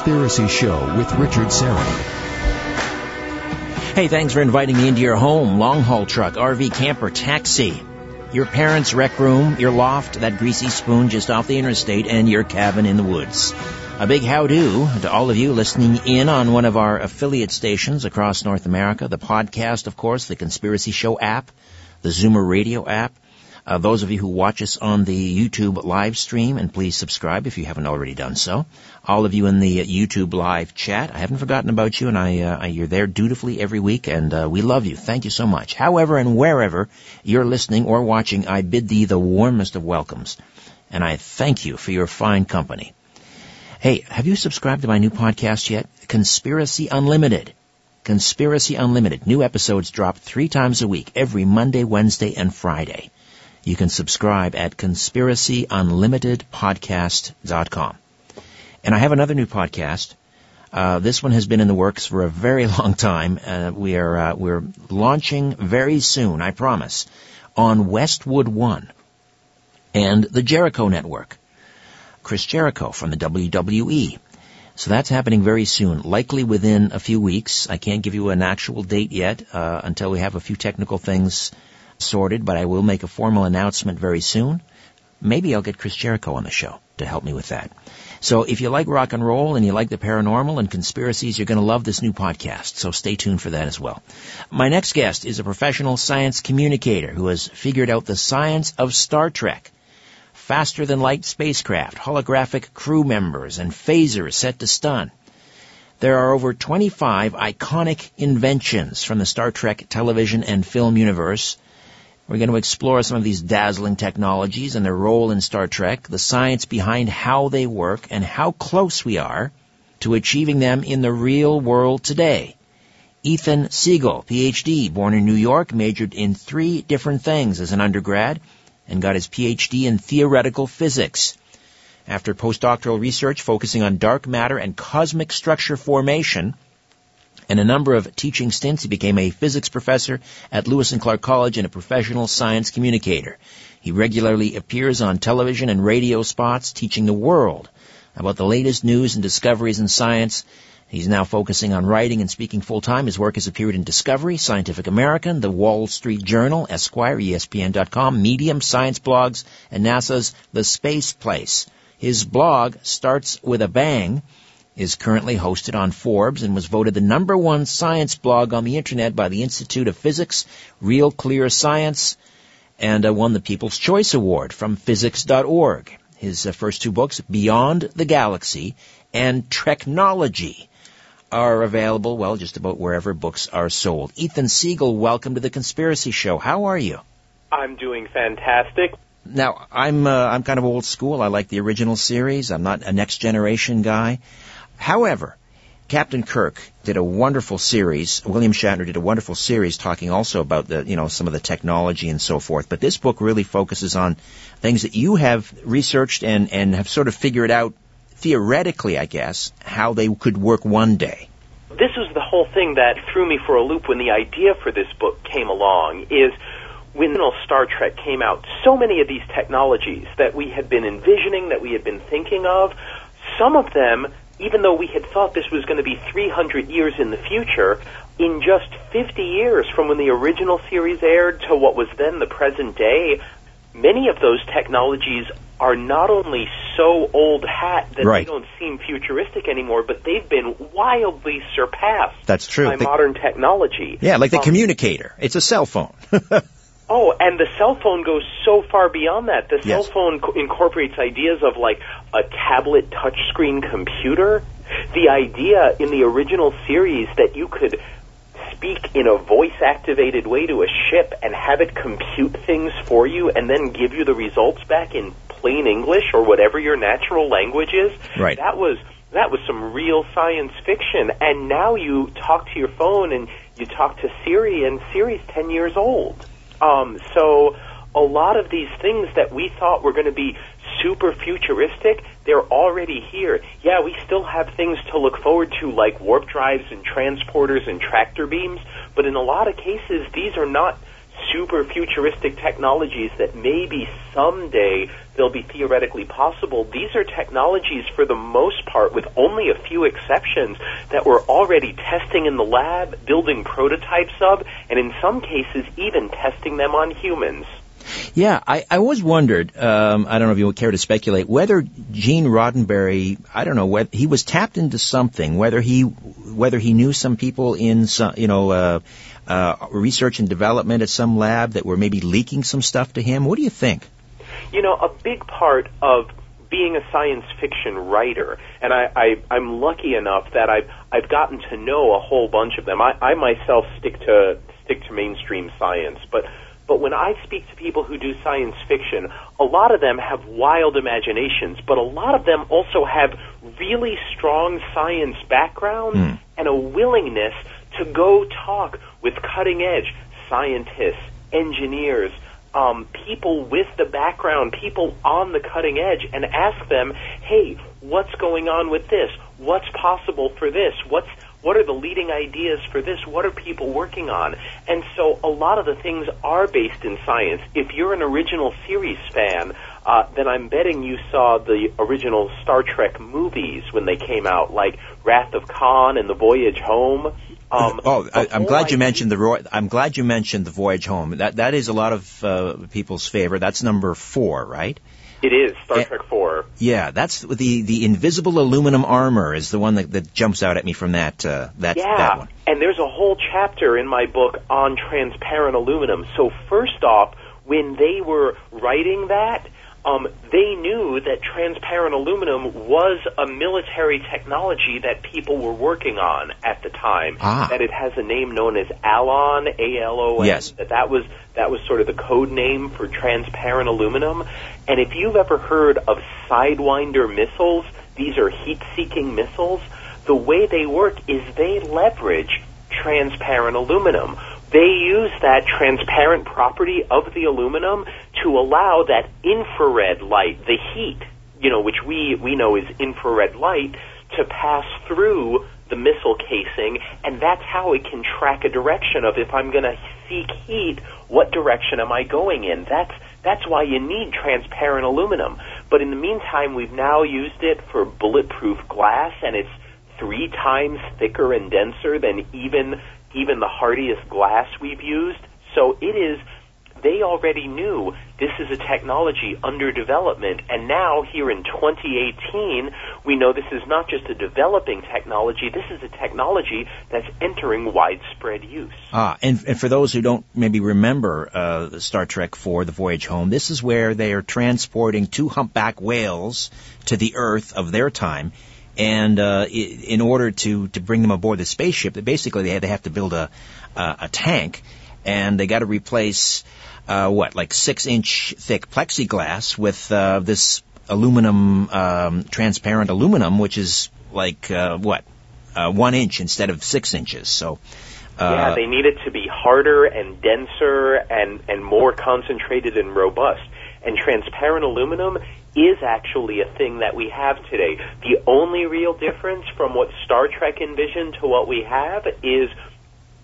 Conspiracy Show with Richard Syrett. Hey, thanks for inviting me into your home, long haul truck, RV, camper, taxi, your parents' rec room, your loft, that greasy spoon just off the interstate, and your cabin in the woods. A big how-do to all of you listening in on one of our affiliate stations across North America, the podcast, of course, the Conspiracy Show app, the Zoomer Radio app, uh, those of you who watch us on the YouTube live stream, and please subscribe if you haven't already done so. All of you in the YouTube live chat, I haven't forgotten about you, and I, uh, you're there dutifully every week, and uh, we love you. Thank you so much. However and wherever you're listening or watching, I bid thee the warmest of welcomes, and I thank you for your fine company. Hey, have you subscribed to my new podcast yet? Conspiracy Unlimited. Conspiracy Unlimited. New episodes drop three times a week, every Monday, Wednesday, and Friday. You can subscribe at conspiracyunlimitedpodcast.com. And I have another new podcast. Uh, this one has been in the works for a very long time. Uh, we are uh, we're launching very soon, I promise, on Westwood One and the Jericho Network. Chris Jericho from the WWE. So that's happening very soon, likely within a few weeks. I can't give you an actual date yet uh, until we have a few technical things sorted, but I will make a formal announcement very soon. Maybe I'll get Chris Jericho on the show to help me with that. So if you like rock and roll and you like the paranormal and conspiracies, you're going to love this new podcast. So stay tuned for that as well. My next guest is a professional science communicator who has figured out the science of Star Trek. Faster than light spacecraft, holographic crew members, and phasers set to stun. There are over 25 iconic inventions from the Star Trek television and film universe we're going to explore some of these dazzling technologies and their role in Star Trek, the science behind how they work, and how close we are to achieving them in the real world today. Ethan Siegel, PhD, born in New York, majored in three different things as an undergrad, and got his PhD in theoretical physics. After postdoctoral research focusing on dark matter and cosmic structure formation, and a number of teaching stints, he became a physics professor at Lewis and Clark College and a professional science communicator. He regularly appears on television and radio spots teaching the world about the latest news and discoveries in science. He's now focusing on writing and speaking full time. His work has appeared in Discovery, Scientific American, The Wall Street Journal, Esquire, ESPN.com, Medium, Science Blogs, and NASA's The Space Place. His blog starts with a bang is currently hosted on Forbes and was voted the number one science blog on the internet by the Institute of Physics, Real Clear Science, and uh, won the People's Choice Award from physics.org. His uh, first two books, Beyond the Galaxy and Treknology, are available, well, just about wherever books are sold. Ethan Siegel, welcome to the Conspiracy Show. How are you? I'm doing fantastic. Now, I'm uh, I'm kind of old school. I like the original series. I'm not a next generation guy. However, Captain Kirk did a wonderful series. William Shatner did a wonderful series talking also about the, you know, some of the technology and so forth. But this book really focuses on things that you have researched and, and have sort of figured out theoretically, I guess, how they could work one day. This was the whole thing that threw me for a loop when the idea for this book came along is when Star Trek came out, so many of these technologies that we had been envisioning, that we had been thinking of, some of them even though we had thought this was going to be 300 years in the future, in just 50 years from when the original series aired to what was then the present day, many of those technologies are not only so old hat that right. they don't seem futuristic anymore, but they've been wildly surpassed That's true. by modern technology. Yeah, like the um, communicator. It's a cell phone. Oh, and the cell phone goes so far beyond that. The yes. cell phone co- incorporates ideas of like a tablet touchscreen computer. The idea in the original series that you could speak in a voice activated way to a ship and have it compute things for you and then give you the results back in plain English or whatever your natural language is. Right. That was that was some real science fiction and now you talk to your phone and you talk to Siri and Siri's 10 years old. Um, so a lot of these things that we thought were going to be super futuristic, they're already here. Yeah, we still have things to look forward to like warp drives and transporters and tractor beams, but in a lot of cases, these are not super futuristic technologies that maybe someday they'll be theoretically possible. These are technologies, for the most part, with only a few exceptions, that we're already testing in the lab, building prototypes of, and in some cases, even testing them on humans. Yeah, I, I always wondered. Um, I don't know if you would care to speculate whether Gene Roddenberry. I don't know whether he was tapped into something. Whether he whether he knew some people in some you know uh, uh, research and development at some lab that were maybe leaking some stuff to him. What do you think? You know, a big part of being a science fiction writer, and I, I, I'm lucky enough that I've I've gotten to know a whole bunch of them. I, I myself stick to stick to mainstream science, but but when I speak to people who do science fiction, a lot of them have wild imaginations, but a lot of them also have really strong science backgrounds mm. and a willingness to go talk with cutting edge scientists, engineers, um, people with the background, people on the cutting edge, and ask them, hey, what's going on with this? What's possible for this? What's what are the leading ideas for this? What are people working on? And so a lot of the things are based in science. If you're an original series fan, uh, then I'm betting you saw the original Star Trek movies when they came out, like Wrath of Khan and The Voyage Home. Um, oh, I, am glad you mentioned the. I'm glad you mentioned the Voyage Home. That that is a lot of uh, people's favorite. That's number four, right? It is Star Trek Four. Yeah, that's the the invisible aluminum armor is the one that, that jumps out at me from that uh, that yeah. that one. And there's a whole chapter in my book on transparent aluminum. So first off, when they were writing that, um, they knew that transparent aluminum was a military technology that people were working on at the time. Ah. That it has a name known as Alon, A-L-O-N. Yes. That that was that was sort of the code name for transparent aluminum. And if you've ever heard of Sidewinder missiles, these are heat-seeking missiles. The way they work is they leverage transparent aluminum they use that transparent property of the aluminum to allow that infrared light, the heat, you know, which we, we know is infrared light, to pass through the missile casing, and that's how it can track a direction of if I'm going to seek heat, what direction am I going in? That's that's why you need transparent aluminum. But in the meantime, we've now used it for bulletproof glass, and it's three times thicker and denser than even even the hardiest glass we've used. So it is, they already knew this is a technology under development. And now, here in 2018, we know this is not just a developing technology, this is a technology that's entering widespread use. Ah, and, and for those who don't maybe remember uh, Star Trek 4, The Voyage Home, this is where they are transporting two humpback whales to the Earth of their time and uh, in order to to bring them aboard the spaceship, basically they, they have to build a uh, a tank, and they got to replace uh, what like six inch thick plexiglass with uh, this aluminum um, transparent aluminum, which is like uh, what uh, one inch instead of six inches. So. Uh, yeah, they need it to be harder and denser and, and more concentrated and robust. And transparent aluminum is actually a thing that we have today. The only real difference from what Star Trek envisioned to what we have is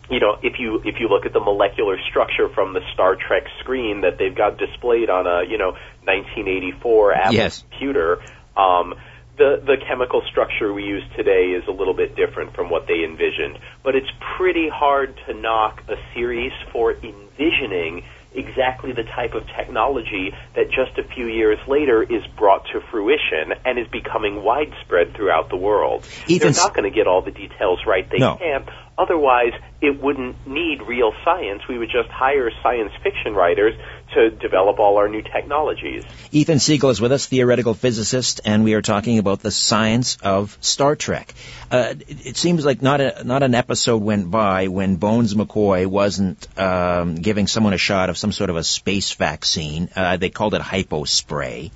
you know, if you if you look at the molecular structure from the Star Trek screen that they've got displayed on a you know 1984 Apple yes. computer, um, the the chemical structure we use today is a little bit different from what they envisioned. But it's pretty hard to knock a series for envisioning exactly the type of technology that just a few years later is brought to fruition and is becoming widespread throughout the world. Even They're not going to get all the details right. They no. can't. Otherwise, it wouldn't need real science. We would just hire science fiction writers to develop all our new technologies. Ethan Siegel is with us, theoretical physicist, and we are talking about the science of Star Trek. Uh, it, it, seems like not a, not an episode went by when Bones McCoy wasn't um, giving someone a shot of some sort of a space vaccine. Uh, they called it hypospray.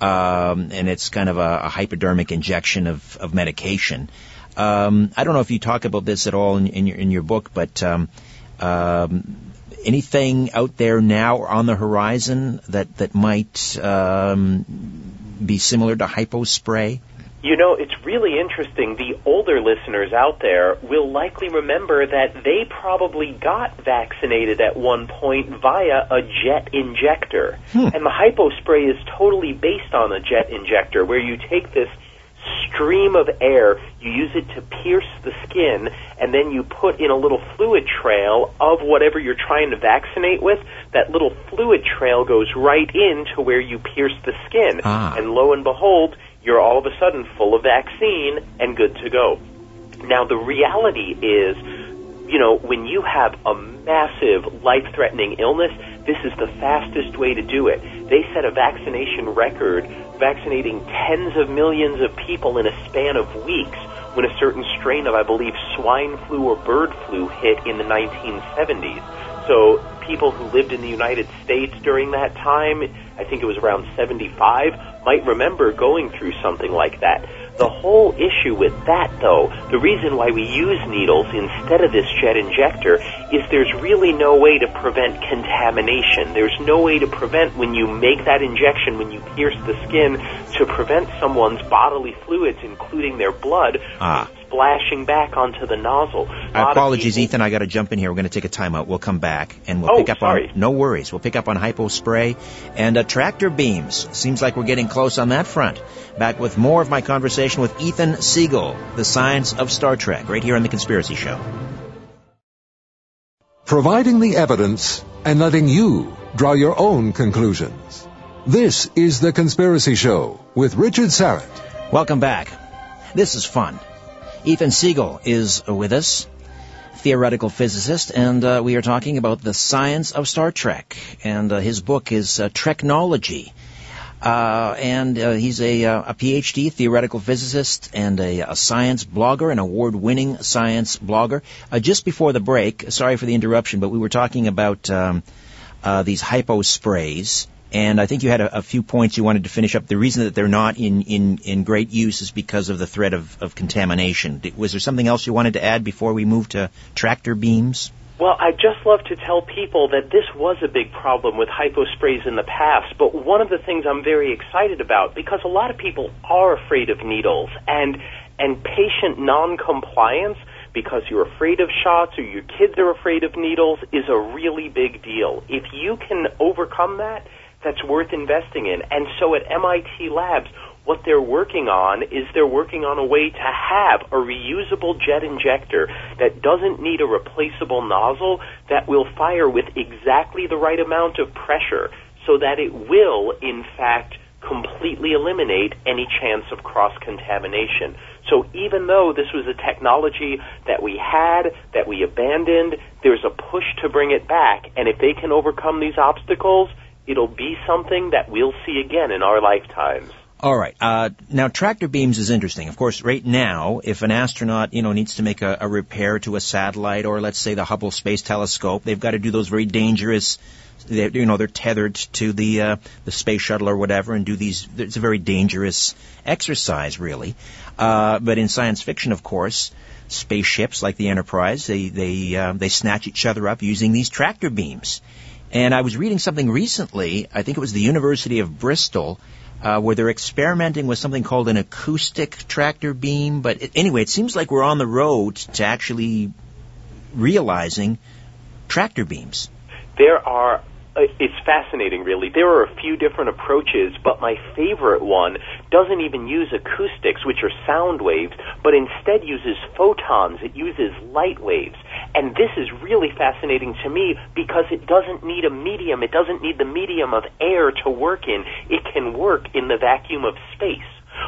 Um, and it's kind of a, a hypodermic injection of, of medication. Um, I don't know if you talk about this at all in, in your in your book, but um, um, anything out there now or on the horizon that that might um, be similar to hypo spray? You know, it's really interesting. The older listeners out there will likely remember that they probably got vaccinated at one point via a jet injector. Hmm. And the hypo spray is totally based on a jet injector where you take this stream of air, you use it to pierce the skin, and then you put in a little fluid trail of whatever you're trying to vaccinate with. That little fluid trail goes right into where you pierce the skin. Ah. And lo and behold, you're all of a sudden full of vaccine and good to go. Now, the reality is, you know, when you have a massive life threatening illness, this is the fastest way to do it. They set a vaccination record vaccinating tens of millions of people in a span of weeks when a certain strain of, I believe, swine flu or bird flu hit in the 1970s. So people who lived in the United States during that time, I think it was around 75, might remember going through something like that. The whole issue with that, though, the reason why we use needles instead of this jet injector is there's really no way to prevent contamination. There's no way to prevent when you make that injection, when you pierce the skin, to prevent someone's bodily fluids, including their blood, Ah. From splashing back onto the nozzle. A lot of Apologies, people- Ethan. I got to jump in here. We're going to take a timeout. We'll come back and we'll Oh, pick up sorry. on. No worries. We'll pick up on hypo spray and uh, tractor beams. Seems like we're getting close on that front. Back with more of my conversation with Ethan Siegel, the science of Star Trek, right here on the Conspiracy Show. providing the evidence and letting you draw your own conclusions. This is The Conspiracy Show with Richard Syrett. Welcome back. This is fun. Ethan Siegel is with us, theoretical physicist, and uh, we are talking about the science of Star Trek. And uh, his book is uh, Treknology. Uh, and uh, he's a, uh, a PhD theoretical physicist and a, a science blogger, an award-winning science blogger. Just before the break, sorry for the interruption, but we were talking about um, these hypo sprays, and I think you had a, a few points you wanted to finish up. The reason that they're not in, in, in great use is because of the threat of, of contamination. Was there something else you wanted to add before we move to tractor beams? Well, I just love to tell people that this was a big problem with hyposprays in the past, but one of the things I'm very excited about because a lot of people are afraid of needles and and patient non-compliance because you're afraid of shots or your kids are afraid of needles is a really big deal. If you can overcome that, that's worth investing in. And so at MIT Labs, what they're working on is they're working on a way to have a reusable jet injector that doesn't need a replaceable nozzle that will fire with exactly the right amount of pressure so that it will, in fact, completely eliminate any chance of cross contamination. So even though this was a technology that we had, that we abandoned, there's a push to bring it back. And if they can overcome these obstacles, it'll be something that we'll see again in our lifetimes. All right. Uh, now, tractor beams is interesting. Of course, right now, if an astronaut, you know, needs to make a, a repair to a satellite, or let's say the Hubble Space Telescope, they've got to do those very dangerous. They, you know, they're tethered to the uh, the space shuttle or whatever, and do these. It's a very dangerous exercise, really. Uh, but in science fiction, of course, spaceships like the Enterprise, they they uh, they snatch each other up using these tractor beams. And I was reading something recently. I think it was the University of Bristol uh, where they're experimenting with something called an acoustic tractor beam. But it, anyway, it seems like we're on the road to actually realizing tractor beams. There are Uh, it's fascinating really. There are a few different approaches, but my favorite one doesn't even use acoustics, which are sound waves, but instead uses photons. It uses light waves. And this is really fascinating to me because it doesn't need a medium. It doesn't need the medium of air to work in. It can work in the vacuum of space.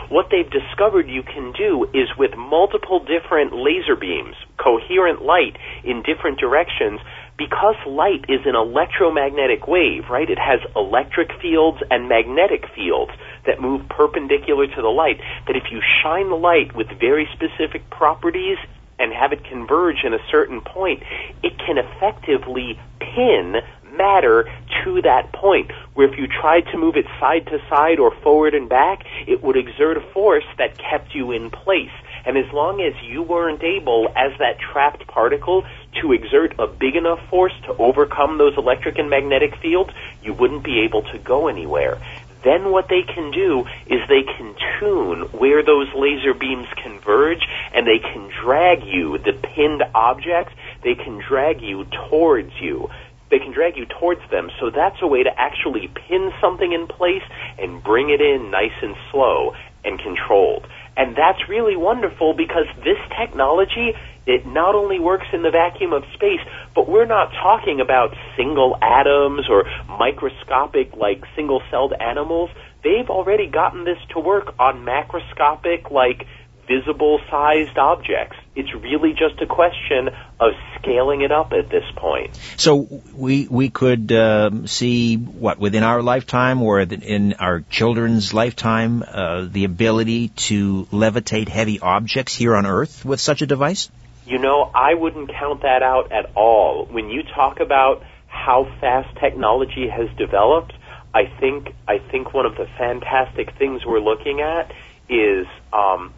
What they've discovered you can do is with multiple different laser beams, coherent light in different directions, because light is an electromagnetic wave, right? It has electric fields and magnetic fields that move perpendicular to the light, that if you shine the light with very specific properties and have it converge in a certain point, it can effectively pin matter to that point where if you tried to move it side to side or forward and back, it would exert a force that kept you in place. And as long as you weren't able, as that trapped particle, to exert a big enough force to overcome those electric and magnetic fields, you wouldn't be able to go anywhere. then what they can do is they can tune where those laser beams converge and they can drag you, the pinned objects, they can drag you towards you. They can drag you towards them. So that's a way to actually pin something in place and bring it in nice and slow and controlled. And that's really wonderful because this technology, it not only works in the vacuum of space, but we're not talking about single atoms or microscopic, like single celled animals. They've already gotten this to work on macroscopic, like visible sized objects. It's really just a question of scaling it up at this point. So we we could uh, see what within our lifetime or in our children's lifetime uh, the ability to levitate heavy objects here on Earth with such a device. You know, I wouldn't count that out at all. When you talk about how fast technology has developed, I think I think one of the fantastic things we're looking at is um,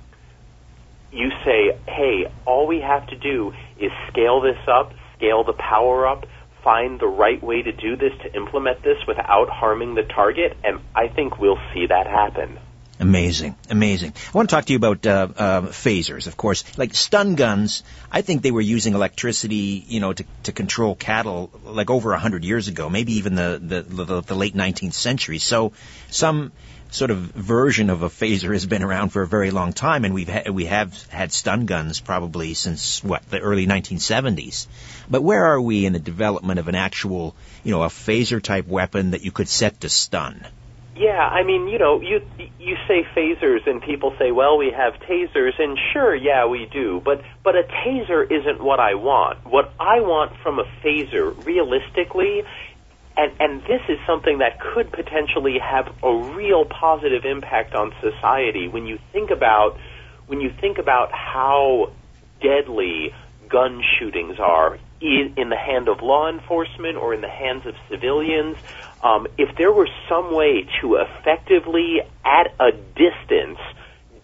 you say, hey, all we have to do is scale this up, scale the power up, find the right way to do this to implement this without harming the target, and I think we'll see that happen. Amazing, amazing. I want to talk to you about uh, uh, phasers, of course. Like stun guns, I think they were using electricity, you know, to, to control cattle like over a hundred years ago, maybe even the, the, the, the late 19th century. So some sort of version of a phaser has been around for a very long time, and we've ha- we have had stun guns probably since what the early 1970s. But where are we in the development of an actual, you know, a phaser type weapon that you could set to stun? Yeah, I mean, you know, you you say phasers and people say, "Well, we have tasers." And sure, yeah, we do. But but a taser isn't what I want. What I want from a phaser realistically and and this is something that could potentially have a real positive impact on society when you think about when you think about how deadly gun shootings are in, in the hand of law enforcement or in the hands of civilians um, if there were some way to effectively, at a distance,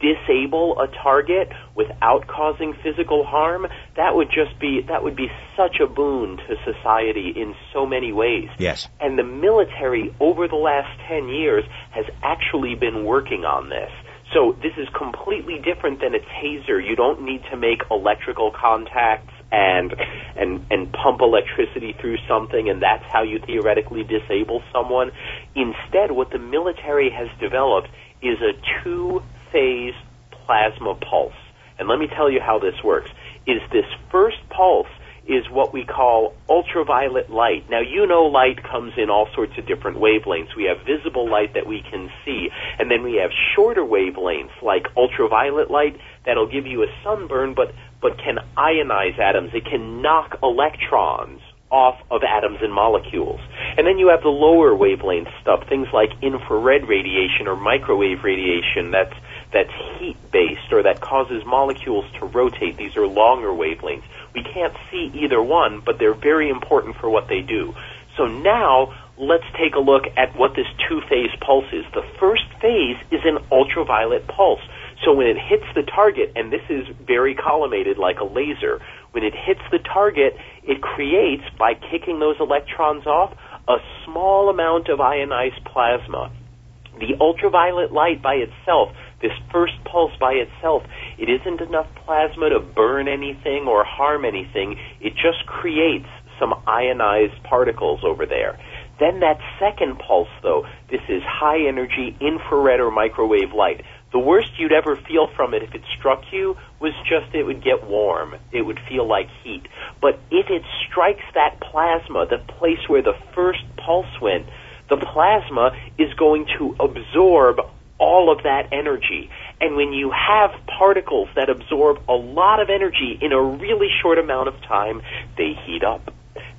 disable a target without causing physical harm, that would just be that would be such a boon to society in so many ways. Yes. And the military over the last 10 years has actually been working on this. So this is completely different than a taser. You don't need to make electrical contacts and and and pump electricity through something and that's how you theoretically disable someone. Instead, what the military has developed is a two-phase plasma pulse. And let me tell you how this works. Is this first pulse is what we call ultraviolet light. Now, you know light comes in all sorts of different wavelengths. We have visible light that we can see, and then we have shorter wavelengths like ultraviolet light that'll give you a sunburn but but can ionize atoms. It can knock electrons off of atoms and molecules. And then you have the lower wavelength stuff, things like infrared radiation or microwave radiation that's that's heat based or that causes molecules to rotate. These are longer wavelengths. We can't see either one, but they're very important for what they do. So now let's take a look at what this two-phase pulse is. The first phase is an ultraviolet pulse. So when it hits the target, and this is very collimated like a laser, when it hits the target, it creates, by kicking those electrons off, a small amount of ionized plasma. The ultraviolet light by itself this first pulse by itself, it isn't enough plasma to burn anything or harm anything. It just creates some ionized particles over there. Then that second pulse, though, this is high energy infrared or microwave light. The worst you'd ever feel from it if it struck you was just it would get warm. It would feel like heat. But if it strikes that plasma, the place where the first pulse went, the plasma is going to absorb all of that energy. And when you have particles that absorb a lot of energy in a really short amount of time, they heat up.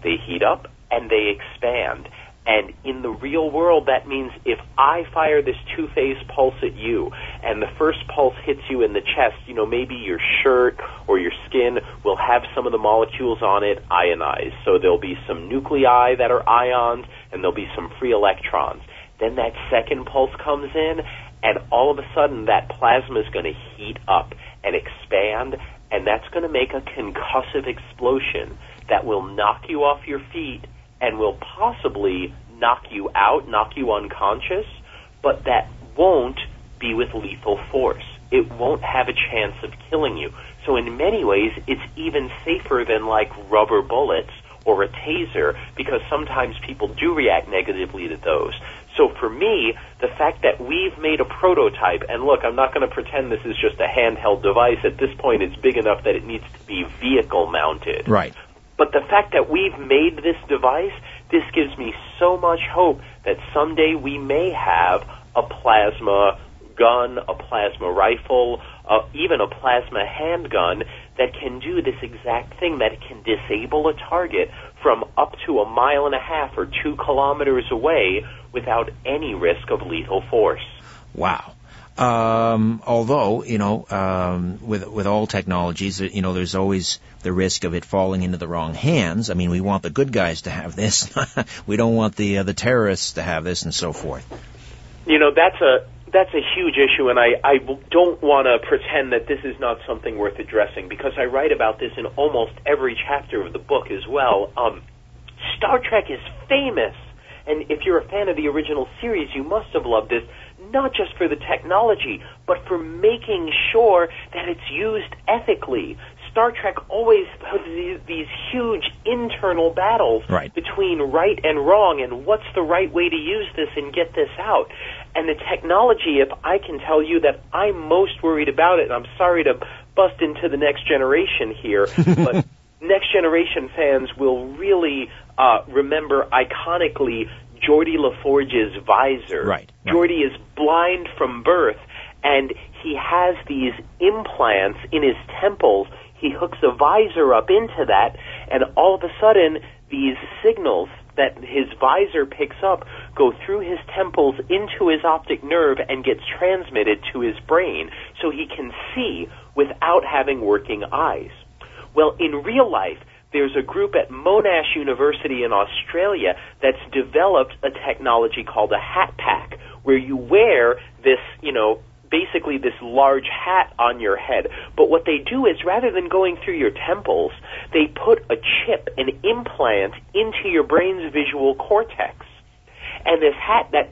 They heat up and they expand. And in the real world, that means if I fire this two-phase pulse at you, and the first pulse hits you in the chest, you know, maybe your shirt or your skin will have some of the molecules on it ionized. So there'll be some nuclei that are ions, and there'll be some free electrons. Then that second pulse comes in, and all of a sudden that plasma is going to heat up and expand, and that's going to make a concussive explosion that will knock you off your feet and will possibly knock you out, knock you unconscious, but that won't be with lethal force. It won't have a chance of killing you. So in many ways, it's even safer than like rubber bullets or a taser because sometimes people do react negatively to those. So for me, the fact that we've made a prototype, and look, I'm not going to pretend this is just a handheld device. At this point, it's big enough that it needs to be vehicle mounted. Right. But the fact that we've made this device, this gives me so much hope that someday we may have a plasma gun, a plasma rifle, uh, even a plasma handgun that can do this exact thing, that it can disable a target from up to a mile and a half or two kilometers away without any risk of lethal force. Wow. Um, although, you know, um, with with all technologies, you know, there's always the risk of it falling into the wrong hands. I mean, we want the good guys to have this. we don't want the uh, the terrorists to have this, and so forth. You know, that's a that's a huge issue, and I, I don't want to pretend that this is not something worth addressing because I write about this in almost every chapter of the book as well. Um, Star Trek is famous, and if you're a fan of the original series, you must have loved this not just for the technology, but for making sure that it's used ethically. Star Trek always has these, these huge internal battles right. between right and wrong and what's the right way to use this and get this out. And the technology, if I can tell you that I'm most worried about it, and I'm sorry to bust into the next generation here, but next generation fans will really uh, remember iconically Geordi LaForge's visor. Right, right. Is blind from birth, and he has these implants in his temples. He hooks a visor up into that, and all of a sudden, these signals that his visor picks up go through his temples into his optic nerve and gets transmitted to his brain so he can see without having working eyes. Well, in real life, there's a group at Monash University in Australia that's developed a technology called a hat pack where you wear this, you know, basically this large hat on your head. But what they do is rather than going through your temples, they put a chip, an implant into your brain's visual cortex. And this hat that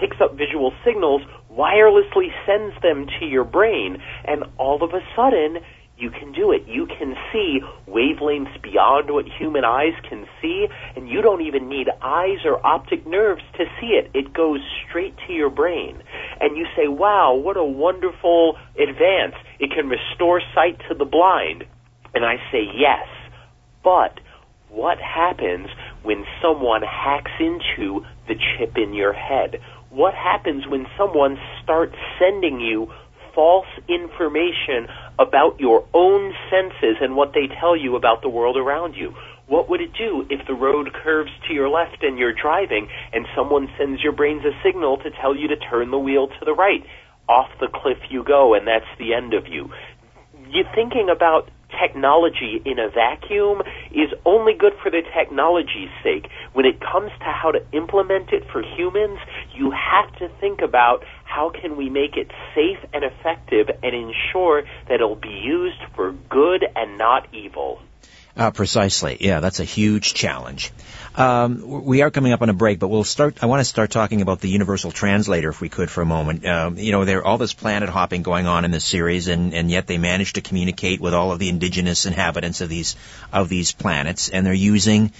picks up visual signals wirelessly sends them to your brain and all of a sudden you can do it. You can see wavelengths beyond what human eyes can see, and you don't even need eyes or optic nerves to see it. It goes straight to your brain. And you say, wow, what a wonderful advance. It can restore sight to the blind. And I say, yes. But what happens when someone hacks into the chip in your head? What happens when someone starts sending you false information about your own senses and what they tell you about the world around you. What would it do if the road curves to your left and you're driving and someone sends your brains a signal to tell you to turn the wheel to the right? Off the cliff you go and that's the end of you. You're thinking about technology in a vacuum is only good for the technology's sake. When it comes to how to implement it for humans, you have to think about how can we make it safe and effective and ensure that it'll be used for good and not evil. Uh, precisely. Yeah, that's a huge challenge. Um, we are coming up on a break, but we'll start. I want to start talking about the universal translator, if we could, for a moment. Um, you know, there all this planet hopping going on in this series, and, and yet they manage to communicate with all of the indigenous inhabitants of these of these planets, and they're using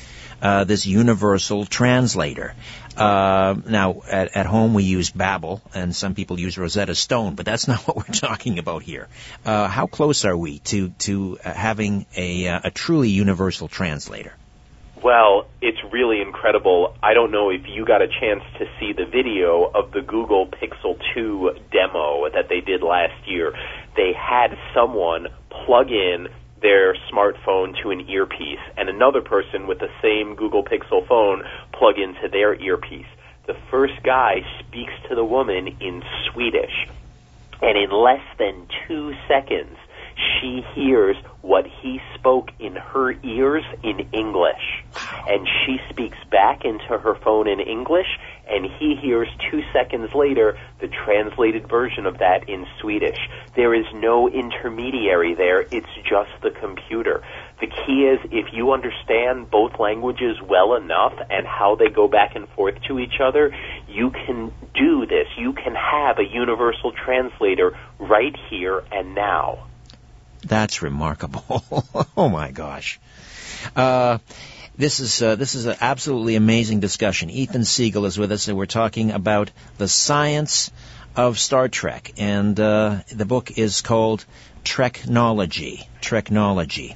uh, this universal translator. Uh, now, at, at, home we use Babbel, and some people use Rosetta Stone, but that's not what we're talking about here. Uh, how close are we to to uh, having a, uh, a truly universal translator? Well, it's really incredible. I don't know if you got a chance to see the video of the Google Pixel 2 demo that they did last year. They had someone plug in their smartphone to an earpiece and another person with the same Google Pixel phone plug into their earpiece. The first guy speaks to the woman in Swedish. And in less than two seconds, she hears what he spoke in her ears in English. And she speaks back into her phone in English, and he hears two seconds later the translated version of that in Swedish. There is no intermediary there, it's just the computer. the key is if you understand both languages well enough and how they go back and forth to each other, you can do this. You can have a universal translator right here and now. That's remarkable. oh my gosh. Uh, this is uh, this is an absolutely amazing discussion. Ethan Siegel is with us, and we're talking about the science of Star Trek, and uh, the book is called Treknology. Treknology.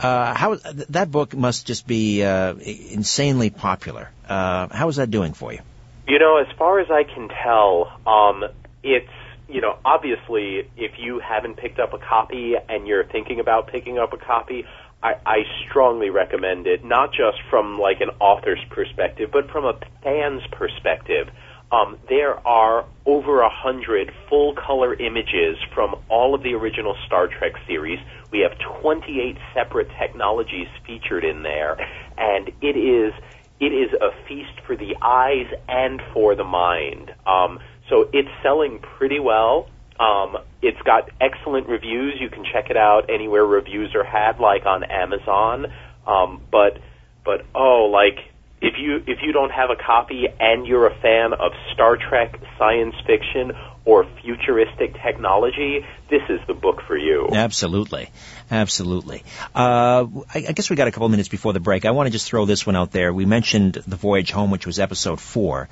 Uh, how that book must just be uh, insanely popular. Uh, how is that doing for you? You know, as far as I can tell, um, it's you know obviously if you haven't picked up a copy and you're thinking about picking up a copy, I, I strongly recommend it. Not just from like an author's perspective, but from a fan's perspective. Um, there are over a hundred full color images from all of the original Star Trek series. We have 28 separate technologies featured in there, and it is it is a feast for the eyes and for the mind. Um, so it's selling pretty well. Um, it's got excellent reviews. You can check it out anywhere reviews are had, like on Amazon. Um, but but oh, like if you if you don't have a copy and you're a fan of Star Trek science fiction or futuristic technology, this is the book for you. Absolutely, absolutely. Uh, I, I, guess we got a couple minutes before the break. I want to just throw this one out there. We mentioned the voyage home, which was episode four.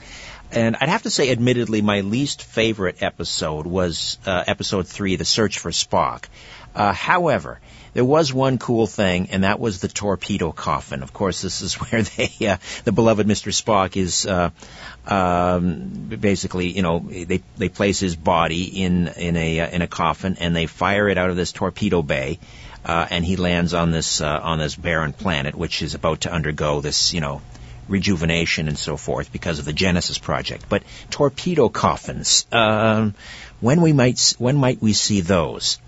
And I'd have to say, admittedly, my least favorite episode was uh, episode three, The Search for Spock. Uh, however, there was one cool thing, and that was the torpedo coffin. Of course, this is where they, uh, the beloved Mr. Spock is, uh, um, basically, you know, they they place his body in in a uh, in a coffin, and they fire it out of this torpedo bay, uh, and he lands on this uh, on this barren planet, which is about to undergo this, you know, rejuvenation and so forth because of the Genesis project. But torpedo coffins, um, when we might when might we see those?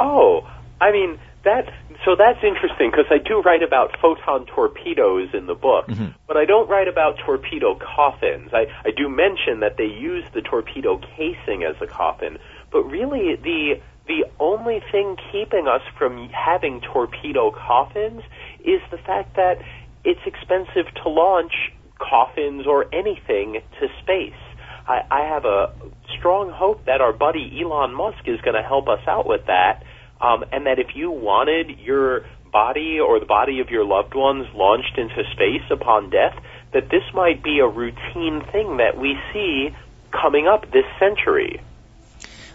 Oh, I mean that. So that's interesting because I do write about photon torpedoes in the book, mm-hmm. but I don't write about torpedo coffins. I, I do mention that they use the torpedo casing as a coffin, but really the the only thing keeping us from having torpedo coffins is the fact that it's expensive to launch coffins or anything to space. I, I have a strong hope that our buddy Elon Musk is going to help us out with that um, and that if you wanted your body or the body of your loved ones launched into space upon death, that this might be a routine thing that we see coming up this century.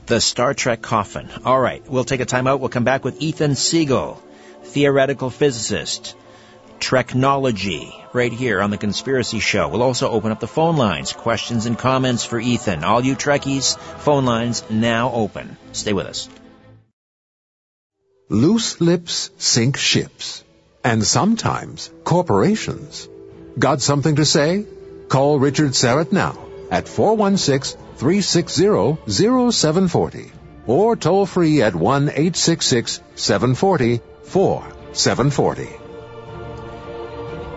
The Star Trek coffin. All right, we'll take a time out. We'll come back with Ethan Siegel, theoretical physicist, Treknology, right here on The Conspiracy Show. We'll also open up the phone lines. Questions and comments for Ethan. All you Trekkies, phone lines now open. Stay with us. Loose lips sink ships. And sometimes corporations. Got something to say? Call Richard Syrett now at 416-360-0740 or toll free at 1-866-740-4740.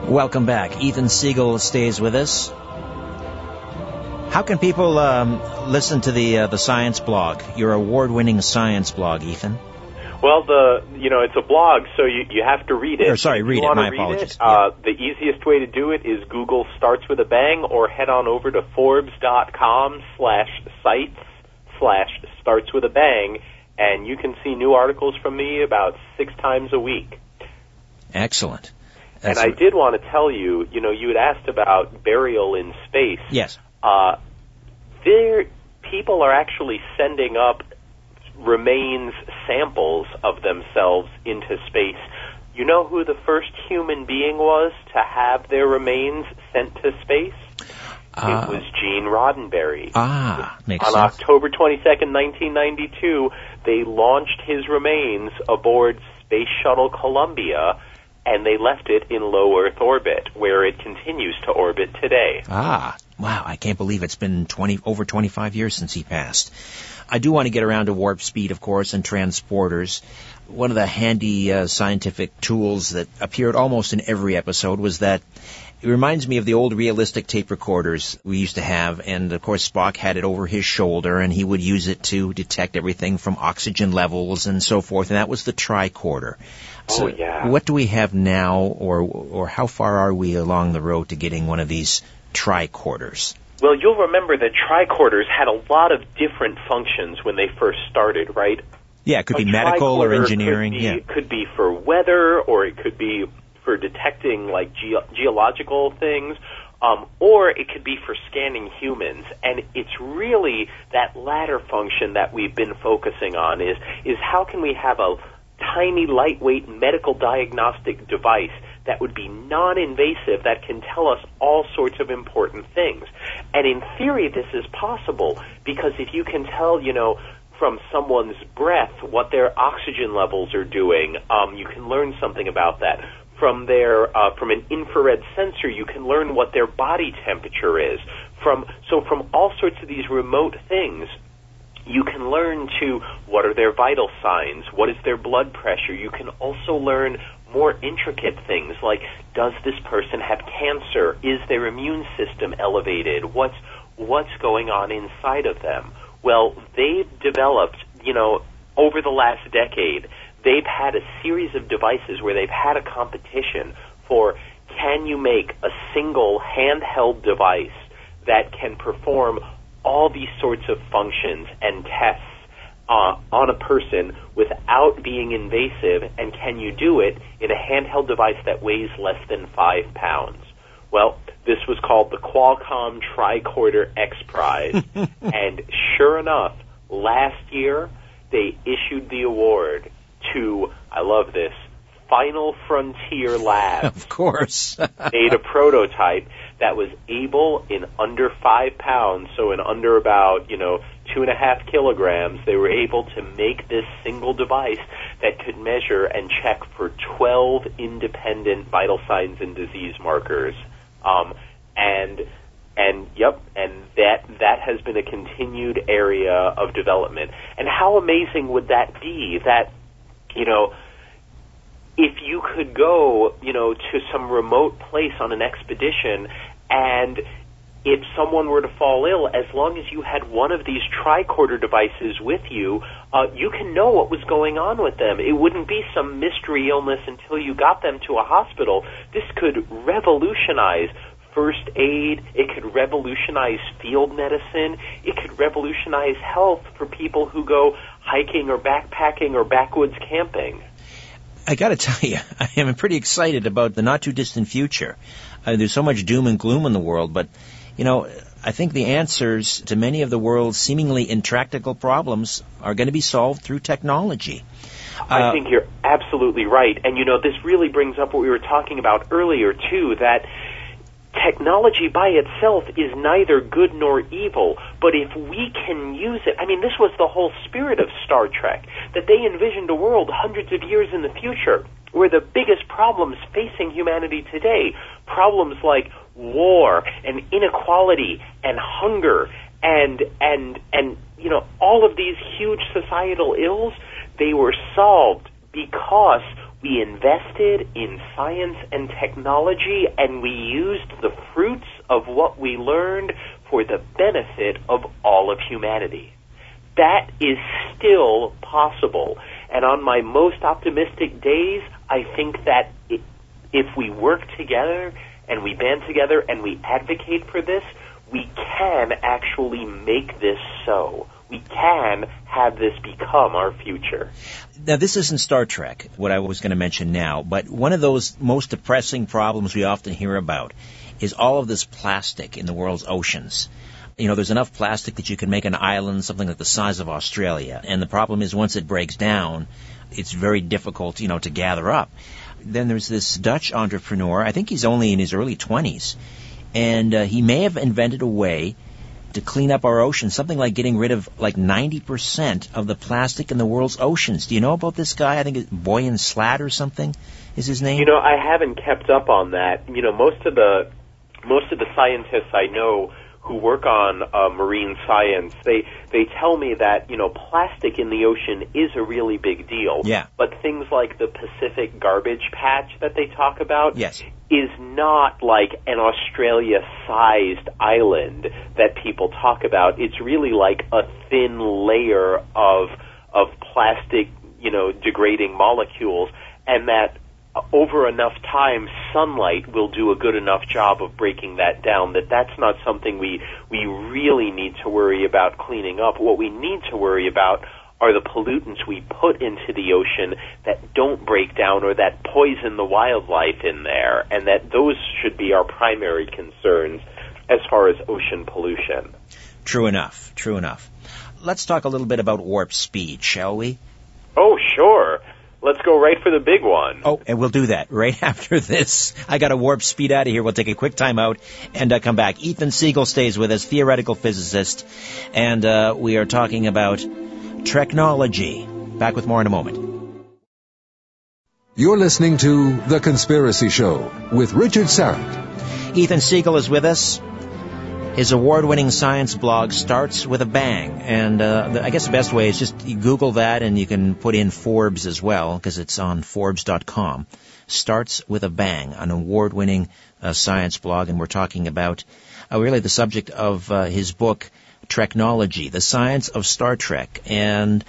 Welcome back. Ethan Siegel stays with us. How can people um, listen to the uh, the science blog? Your award-winning science blog, Ethan. Well, the you know it's a blog, so you you have to read it. Or sorry, read it. My read apologies. It, uh, The easiest way to do it is Google starts with a bang, or head on over to Forbes.com slash sites slash starts with a bang, and you can see new articles from me about six times a week. Excellent. That's and I did want to tell you, you know, you had asked about burial in space. Yes. Uh, there, people are actually sending up remains samples of themselves into space. You know who the first human being was to have their remains sent to space? Uh, it was Gene Roddenberry. Ah, makes On sense. October 22nd, 1992, they launched his remains aboard Space Shuttle Columbia and they left it in low Earth orbit, where it continues to orbit today. Ah, Wow, I can't believe it's been 20, over 25 years since he passed. I do want to get around to warp speed, of course, and transporters. One of the handy uh, scientific tools that appeared almost in every episode was that it reminds me of the old realistic tape recorders we used to have, and of course Spock had it over his shoulder, and he would use it to detect everything from oxygen levels and so forth, and that was the tricorder. So, oh, yeah. what do we have now, or or how far are we along the road to getting one of these tricorders? Well, you'll remember that tricorders had a lot of different functions when they first started, right? Yeah, it could a be medical or engineering. Could be, yeah, it could be for weather, or it could be for detecting like ge- geological things, um, or it could be for scanning humans. And it's really that latter function that we've been focusing on is is how can we have a tiny, lightweight medical diagnostic device that would be non-invasive that can tell us all sorts of important things. And in theory, this is possible because if you can tell, you know, from someone's breath what their oxygen levels are doing, um, you can learn something about that from their uh, from an infrared sensor you can learn what their body temperature is from so from all sorts of these remote things you can learn to what are their vital signs? What is their blood pressure? You can also learn more intricate things like does this person have cancer? Is their immune system elevated? What's what's going on inside of them? Well they've developed you know over the last decade they've had a series of devices where they've had a competition for can you make a single handheld device that can perform all these sorts of functions and tests uh, on a person without being invasive, and can you do it in a handheld device that weighs less than five pounds? Well, this was called the Qualcomm Tricorder X Prize, and sure enough, last year they issued the award to, I love this, Final Frontier Labs. Of course. made a prototype that was able in under five pounds, so in under about, you know, two and a half kilograms, they were able to make this single device that could measure and check for 12 independent vital signs and disease markers. Um, and and yep, and that that has been a continued area of development. And how amazing would that be? That you know, if you could go, you know, to some remote place on an expedition and if someone were to fall ill, as long as you had one of these tricorder devices with you, uh, you can know what was going on with them. It wouldn't be some mystery illness until you got them to a hospital. This could revolutionize first aid. It could revolutionize field medicine. It could revolutionize health for people who go hiking or backpacking or backwoods camping. I got to tell you, I am pretty excited about the not too distant future. Uh, there's so much doom and gloom in the world, but you know, I think the answers to many of the world's seemingly intractable problems are going to be solved through technology. I uh, think you're absolutely right. And you know, this really brings up what we were talking about earlier too, that technology by itself is neither good nor evil, but if we can use it, I mean, this was the whole spirit of Star Trek, that they envisioned a world hundreds of years in the future where the biggest problems facing humanity today, problems like war and inequality and hunger and, and, and, you know, all of these huge societal ills, they were solved because we invested in science and technology and we used the fruits of what we learned for the benefit of all of humanity. That is still possible. And on my most optimistic days, I think that if we work together and we band together and we advocate for this, we can actually make this so we can have this become our future. Now, this isn't Star Trek, what I was going to mention now, but one of those most depressing problems we often hear about is all of this plastic in the world's oceans. You know, there's enough plastic that you can make an island something like the size of Australia. And the problem is once it breaks down, it's very difficult, you know, to gather up. Then there's this Dutch entrepreneur, I think he's only in his early 20s, and uh, he may have invented a way to clean up our oceans, something like getting rid of like 90% of the plastic in the world's oceans. Do you know about this guy? I think it's Boyan Slat or something is his name. You know, I haven't kept up on that. You know, most of the most of the scientists I know who work on uh, marine science, they they tell me that you know plastic in the ocean is a really big deal. Yeah. But things like the Pacific garbage patch that they talk about Yes. is not like an Australia-sized island that people talk about. It's really like a thin layer of of plastic, you know, degrading molecules, and that over enough time, sunlight will do a good enough job of breaking that down. That that's not something we we really need to worry about cleaning up. What we need to worry about are the pollutants we put into the ocean that don't break down or that poison the wildlife in there, and that those should be our primary concerns as far as ocean pollution. True enough. True enough. Let's talk a little bit about warp speed, shall we? Oh, sure. Let's go right for the big one. Oh, and we'll do that right after this. I got to warp speed out of here. We'll take a quick time out and uh, come back. Ethan Siegel stays with us, theoretical physicist, and uh, we are talking about technology. Back with more in a moment. You're listening to The Conspiracy Show with Richard Syrett. Ethan Siegel is with us. His award-winning science blog starts with a bang, and uh, the, I guess the best way is just Google that, and you can put in Forbes as well because it's on Forbes.com. Starts with a bang, an award-winning uh, science blog, and we're talking about uh, really the subject of uh, his book, Treknology, the science of Star Trek, and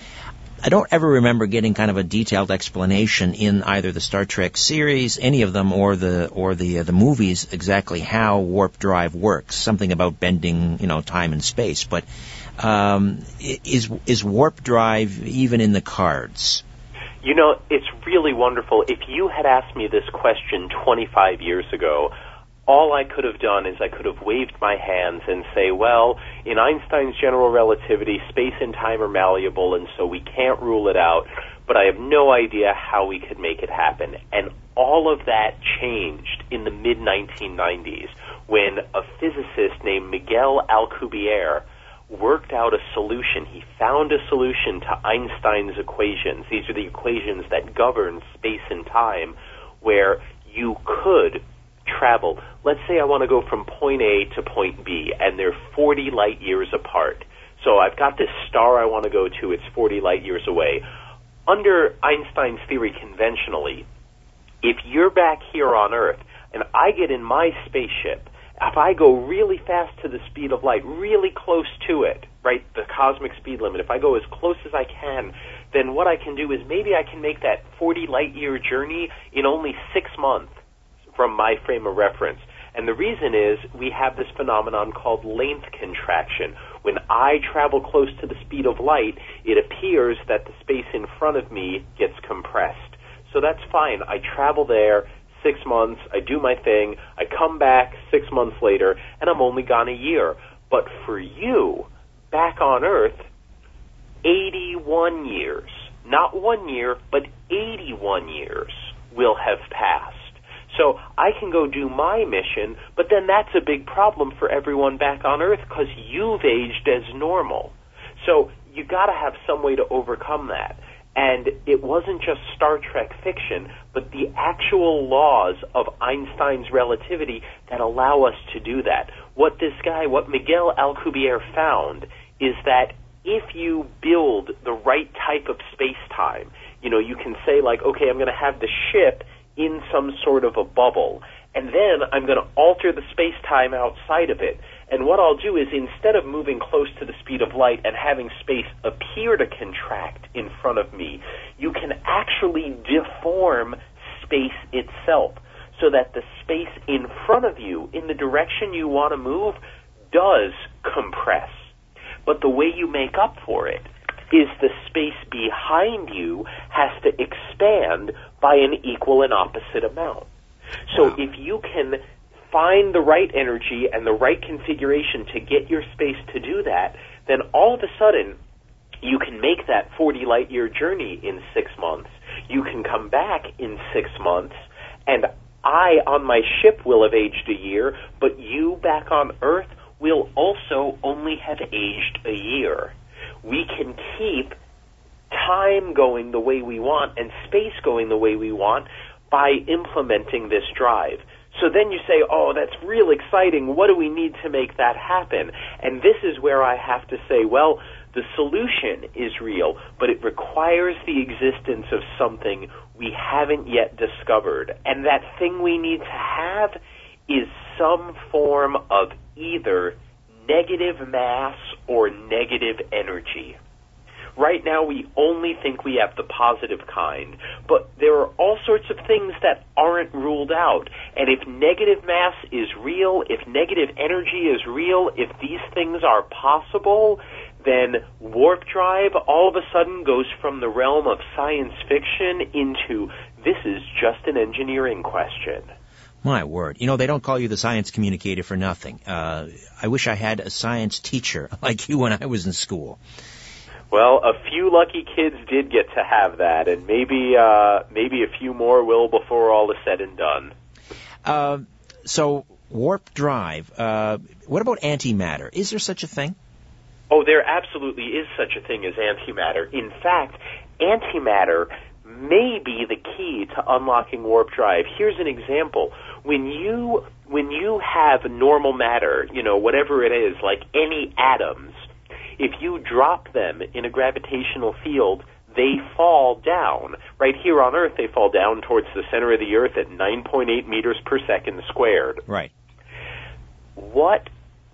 I don't ever remember getting kind of a detailed explanation in either the Star Trek series, any of them, or the or the uh, the movies exactly how warp drive works. Something about bending, you know, time and space. But um, is is warp drive even in the cards? You know, it's really wonderful. If you had asked me this question 25 years ago, all I could have done is I could have waved my hands and say, well, in Einstein's general relativity, space and time are malleable, and so we can't rule it out, but I have no idea how we could make it happen. And all of that changed in the mid 1990s when a physicist named Miguel Alcubierre worked out a solution. He found a solution to Einstein's equations. These are the equations that govern space and time, where you could travel. Let's say I want to go from point A to point B, and they're 40 light years apart. So I've got this star I want to go to, it's 40 light years away. Under Einstein's theory conventionally, if you're back here on Earth and I get in my spaceship, if I go really fast to the speed of light, really close to it, right, the cosmic speed limit, if I go as close as I can, then what I can do is maybe I can make that 40 light year journey in only six months from my frame of reference. And the reason is we have this phenomenon called length contraction. When I travel close to the speed of light, it appears that the space in front of me gets compressed. So that's fine. I travel there six months, I do my thing, I come back six months later, and I'm only gone a year. But for you, back on Earth, 81 years, not one year, but 81 years will have passed. So I can go do my mission, but then that's a big problem for everyone back on Earth because you've aged as normal. So you got to have some way to overcome that. And it wasn't just Star Trek fiction, but the actual laws of Einstein's relativity that allow us to do that. What this guy, what Miguel Alcubierre found, is that if you build the right type of space-time, you know, you can say like, okay, I'm going to have the ship in some sort of a bubble, and then I'm going to alter the space-time outside of it. And what I'll do is instead of moving close to the speed of light and having space appear to contract in front of me, you can actually deform space itself so that the space in front of you in the direction you want to move does compress. But the way you make up for it is the space behind you has to expand by an equal and opposite amount. So Wow. if you can find the right energy and the right configuration to get your space to do that, then all of a sudden you can make that 40 light year journey in six months. You can come back in six months, and I on my ship will have aged a year, but you back on Earth will also only have aged a year. We can keep time going the way we want and space going the way we want by implementing this drive. So then you say, oh, that's real exciting. What do we need to make that happen? And this is where I have to say, well, the solution is real, but it requires the existence of something we haven't yet discovered. And that thing we need to have is some form of either negative mass or negative energy. Right now we only think we have the positive kind, but there are all sorts of things that aren't ruled out. And if negative mass is real, if negative energy is real, if these things are possible, then warp drive all of a sudden goes from the realm of science fiction into this is just an engineering question. My word. You know, they don't call you the science communicator for nothing. Uh, I wish I had a science teacher like you when I was in school. Well, a few lucky kids did get to have that, and maybe uh, maybe a few more will before all is said and done. Uh, so, warp drive. Uh, what about antimatter? Is there such a thing? Oh, there absolutely is such a thing as antimatter. In fact, antimatter may be the key to unlocking warp drive. Here's an example. When you when you have normal matter, you know, whatever it is, like any atoms, if you drop them in a gravitational field, they fall down. Right here on Earth, they fall down towards the center of the Earth at 9.8 meters per second squared. Right. What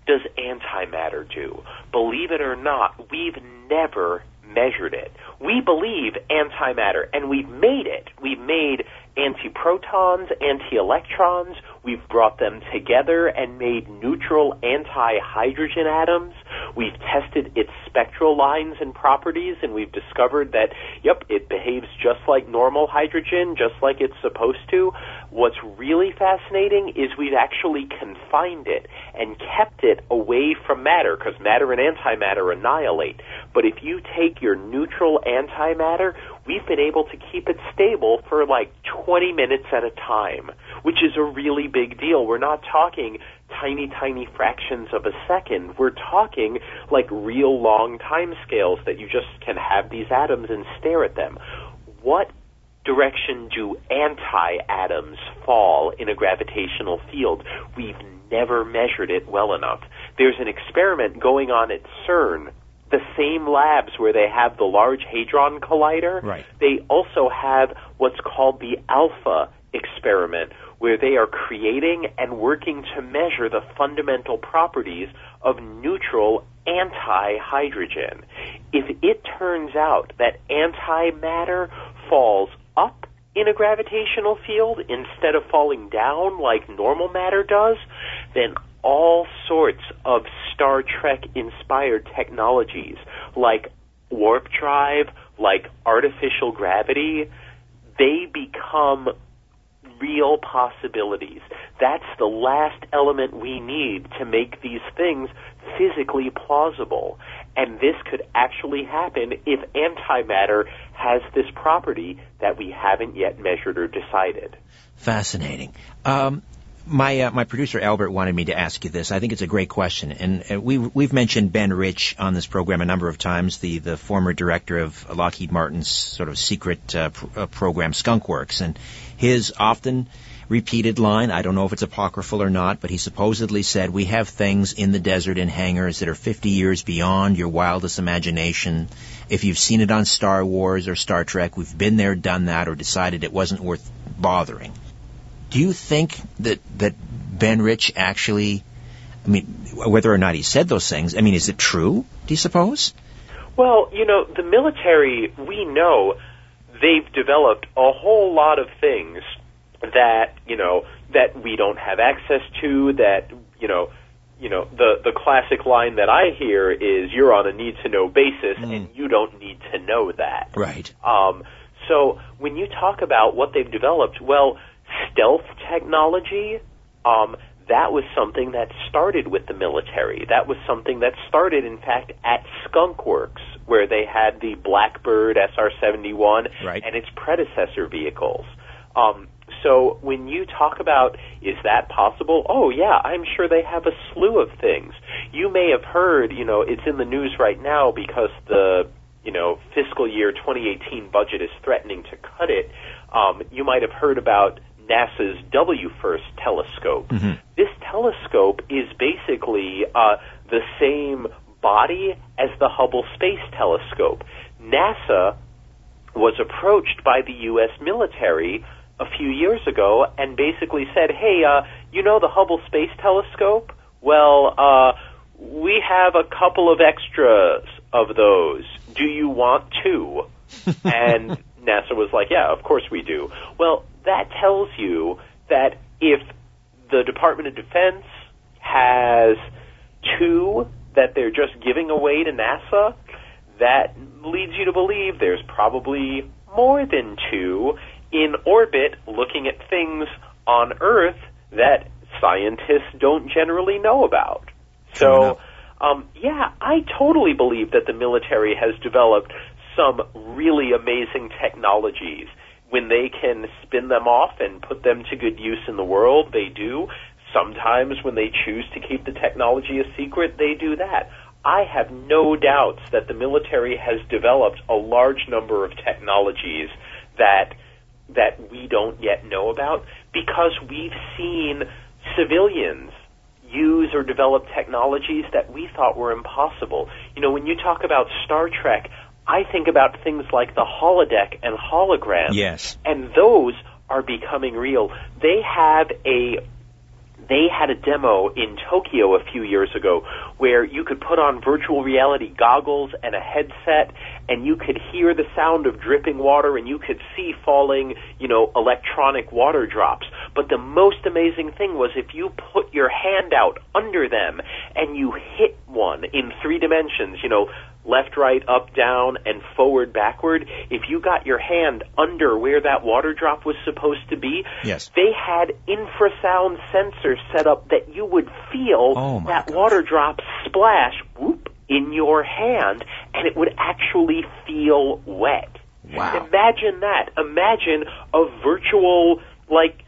does antimatter do? Believe it or not, we've never measured it. We believe antimatter, and we've made it. We've made antiprotons, anti-electrons. We've brought them together and made neutral anti-hydrogen atoms. We've tested its spectral lines and properties, and we've discovered that, yep, it behaves just like normal hydrogen, just like it's supposed to. What's really fascinating is we've actually confined it and kept it away from matter, because matter and antimatter annihilate. But if you take your neutral antimatter, we've been able to keep it stable for like 20 minutes at a time, which is a really big deal. We're not talking tiny, tiny fractions of a second. We're talking like real long time scales that you just can have these atoms and stare at them. What direction do anti-atoms fall in a gravitational field? We've never measured it well enough. There's an experiment going on at CERN the same labs where they have the Large Hadron Collider, right. they also have what's called the ALPHA experiment, where they are creating and working to measure the fundamental properties of neutral anti-hydrogen. If it turns out that antimatter falls up in a gravitational field instead of falling down like normal matter does, then all sorts of Star Trek inspired technologies like warp drive, like artificial gravity, they become real possibilities. That's the last element we need to make these things physically plausible. And this could actually happen if antimatter has this property that we haven't yet measured or decided. Fascinating. Um, my uh, my producer Albert wanted me to ask you this. I think it's a great question, and uh, we we've mentioned Ben Rich on this program a number of times. The the former director of Lockheed Martin's sort of secret uh, pr- uh, program Skunkworks, and his often repeated line. I don't know if it's apocryphal or not, but he supposedly said, "We have things in the desert in hangars that are 50 years beyond your wildest imagination. If you've seen it on Star Wars or Star Trek, we've been there, done that, or decided it wasn't worth bothering." Do you think that that Ben Rich actually? I mean, whether or not he said those things, I mean, is it true? Do you suppose? Well, you know, the military, we know they've developed a whole lot of things that you know that we don't have access to. That you know, you know, the the classic line that I hear is, "You're on a need to know basis, mm. and you don't need to know that." Right. Um, so when you talk about what they've developed, well stealth technology, um, that was something that started with the military. That was something that started, in fact, at Skunk Works, where they had the Blackbird SR-71 right. and its predecessor vehicles. Um, so when you talk about is that possible? Oh yeah, I'm sure they have a slew of things. You may have heard, you know, it's in the news right now because the you know fiscal year 2018 budget is threatening to cut it. Um, you might have heard about NASA's WFIRST telescope. Mm-hmm. This telescope is basically uh, the same body as the Hubble Space Telescope. NASA was approached by the U.S. military a few years ago and basically said, "Hey, uh, you know the Hubble Space Telescope? Well, uh, we have a couple of extras of those. Do you want two?" and NASA was like, "Yeah, of course we do." Well, that tells you that if the Department of Defense has two that they're just giving away to NASA, that leads you to believe there's probably more than two in orbit looking at things on Earth that scientists don't generally know about. So, um, yeah, I totally believe that the military has developed some really amazing technologies. When they can spin them off and put them to good use in the world, they do. Sometimes when they choose to keep the technology a secret, they do that. I have no doubts that the military has developed a large number of technologies that that we don't yet know about because we've seen civilians use or develop technologies that we thought were impossible. You know, when you talk about Star Trek, I think about things like the holodeck and hologram. Yes. And those are becoming real. They have a they had a demo in Tokyo a few years ago where you could put on virtual reality goggles and a headset and you could hear the sound of dripping water and you could see falling, you know, electronic water drops. But the most amazing thing was if you put your hand out under them and you hit one in three dimensions, you know, left, right, up, down, and forward, backward, if you got your hand under where that water drop was supposed to be, Yes. they had infrasound sensors set up that you would feel Oh, that gosh. water drop splash whoop in your hand and it would actually feel wet. Wow. Imagine that. Imagine a virtual like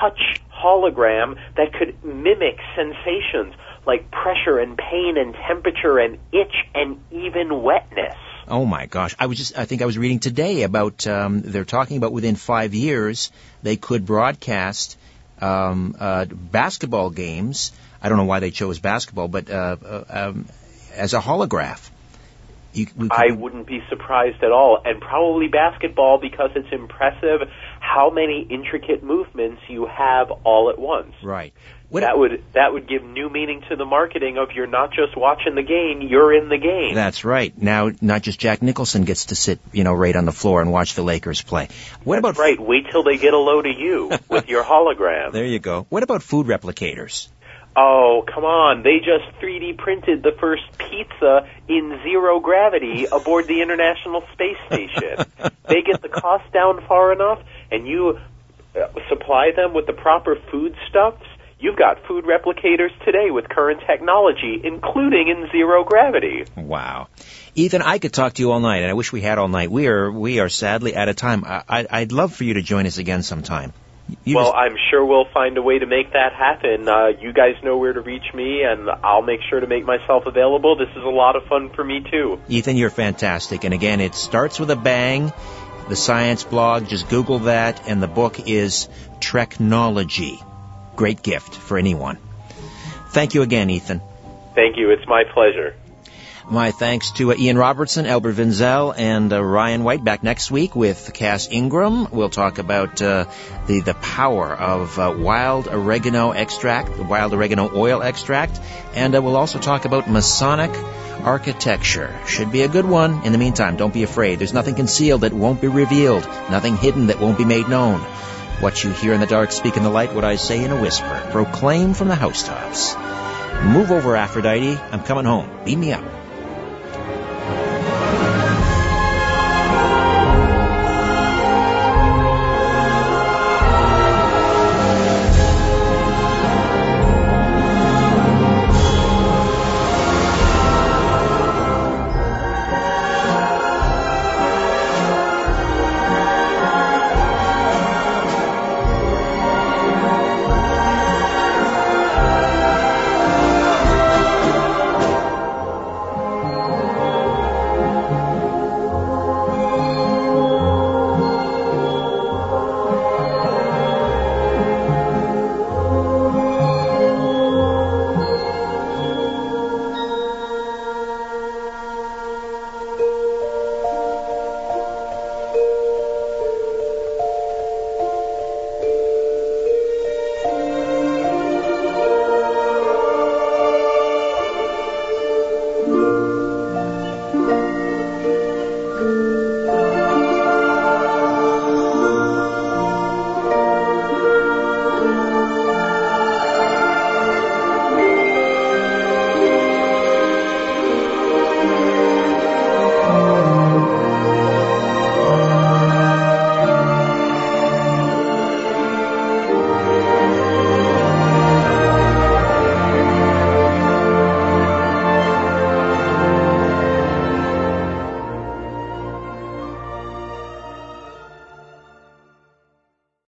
touch hologram that could mimic sensations like pressure and pain and temperature and itch and even wetness. Oh my gosh! I was just I think I was reading today about um, they're talking about within five years they could broadcast um, uh, basketball games. I don't know why they chose basketball, but uh, uh, um, as a holograph. You, could, I wouldn't be surprised at all. And probably basketball because it's impressive how many intricate movements you have all at once. right. What, that would that would give new meaning to the marketing of you're not just watching the game, you're in the game. That's right. Now, not just Jack Nicholson gets to sit, you know, right on the floor and watch the Lakers play. What about right. Wait till they get a load of you with your hologram. There you go. What about food replicators? Oh, come on. They just 3D printed the first pizza in zero gravity aboard the International Space Station. they get the cost down far enough and you uh, supply them with the proper foodstuffs. You've got food replicators today with current technology, including in zero gravity. Wow, Ethan, I could talk to you all night, and I wish we had all night. We are we are sadly out of time. I, I, I'd love for you to join us again sometime. You well, just- I'm sure we'll find a way to make that happen. Uh, you guys know where to reach me, and I'll make sure to make myself available. This is a lot of fun for me, too. Ethan, you're fantastic. And again, it starts with a bang. The science blog, just Google that, and the book is Treknology. Great gift for anyone. Thank you again, Ethan. Thank you. It's my pleasure. My thanks to uh, Ian Robertson, Albert Vinzel, and uh, Ryan White. Back next week with Cass Ingram. We'll talk about uh, the the power of uh, wild oregano extract, the wild oregano oil extract, and uh, we'll also talk about Masonic architecture. Should be a good one. In the meantime, don't be afraid. There's nothing concealed that won't be revealed, nothing hidden that won't be made known. What you hear in the dark, speak in the light. What I say in a whisper, proclaim from the housetops. Move over, Aphrodite. I'm coming home. Beam me up.